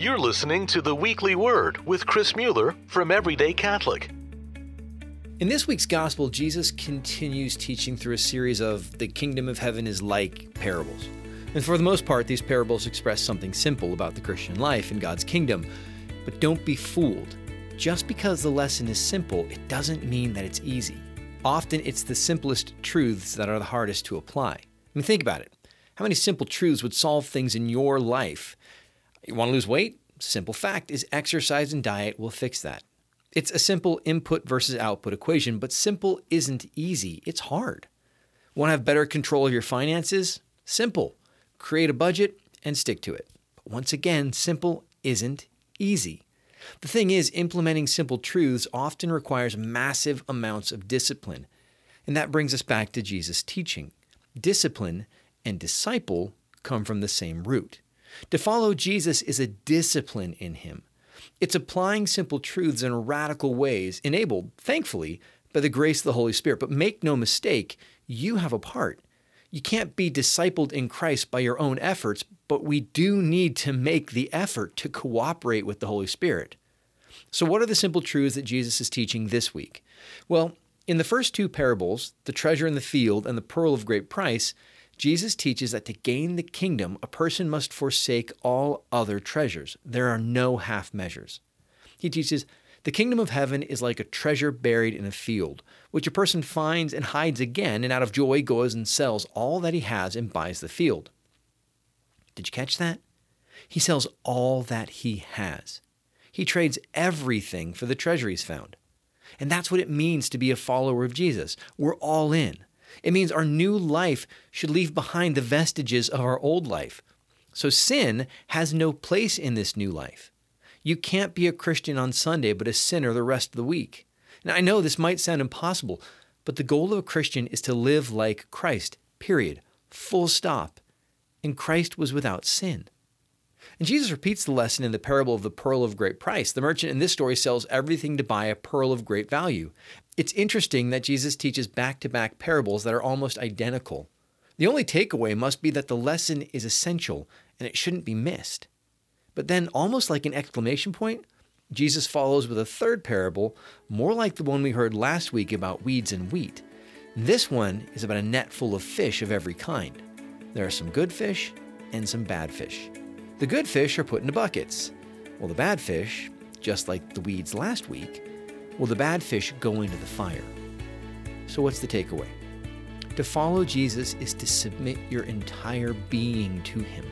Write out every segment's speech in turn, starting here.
You're listening to the Weekly Word with Chris Mueller from Everyday Catholic. In this week's Gospel, Jesus continues teaching through a series of the kingdom of heaven is like parables. And for the most part, these parables express something simple about the Christian life and God's kingdom. But don't be fooled. Just because the lesson is simple, it doesn't mean that it's easy. Often, it's the simplest truths that are the hardest to apply. I mean, think about it. How many simple truths would solve things in your life? You want to lose weight? Simple fact is exercise and diet will fix that. It's a simple input versus output equation, but simple isn't easy. It's hard. Want to have better control of your finances? Simple. Create a budget and stick to it. But once again, simple isn't easy. The thing is, implementing simple truths often requires massive amounts of discipline. And that brings us back to Jesus' teaching. Discipline and disciple come from the same root. To follow Jesus is a discipline in him. It's applying simple truths in radical ways, enabled, thankfully, by the grace of the Holy Spirit. But make no mistake, you have a part. You can't be discipled in Christ by your own efforts, but we do need to make the effort to cooperate with the Holy Spirit. So, what are the simple truths that Jesus is teaching this week? Well, in the first two parables, the treasure in the field and the pearl of great price, Jesus teaches that to gain the kingdom, a person must forsake all other treasures. There are no half measures. He teaches the kingdom of heaven is like a treasure buried in a field, which a person finds and hides again, and out of joy goes and sells all that he has and buys the field. Did you catch that? He sells all that he has. He trades everything for the treasure he's found. And that's what it means to be a follower of Jesus. We're all in. It means our new life should leave behind the vestiges of our old life. So sin has no place in this new life. You can't be a Christian on Sunday, but a sinner the rest of the week. Now, I know this might sound impossible, but the goal of a Christian is to live like Christ, period, full stop. And Christ was without sin. And Jesus repeats the lesson in the parable of the pearl of great price. The merchant in this story sells everything to buy a pearl of great value. It's interesting that Jesus teaches back to back parables that are almost identical. The only takeaway must be that the lesson is essential and it shouldn't be missed. But then, almost like an exclamation point, Jesus follows with a third parable, more like the one we heard last week about weeds and wheat. This one is about a net full of fish of every kind. There are some good fish and some bad fish. The good fish are put into buckets, while the bad fish, just like the weeds last week, will the bad fish go into the fire. So, what's the takeaway? To follow Jesus is to submit your entire being to Him.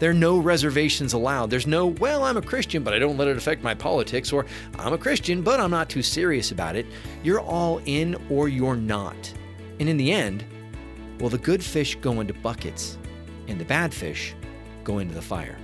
There are no reservations allowed. There's no, well, I'm a Christian, but I don't let it affect my politics, or I'm a Christian, but I'm not too serious about it. You're all in or you're not. And in the end, well, the good fish go into buckets, and the bad fish go into the fire.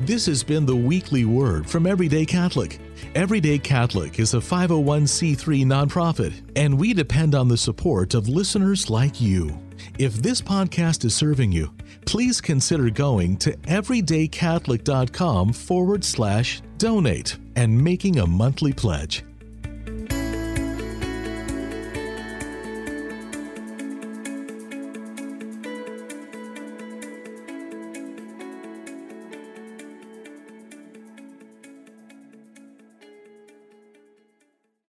This has been the weekly word from Everyday Catholic. Everyday Catholic is a 501c3 nonprofit, and we depend on the support of listeners like you. If this podcast is serving you, please consider going to everydaycatholic.com forward slash donate and making a monthly pledge.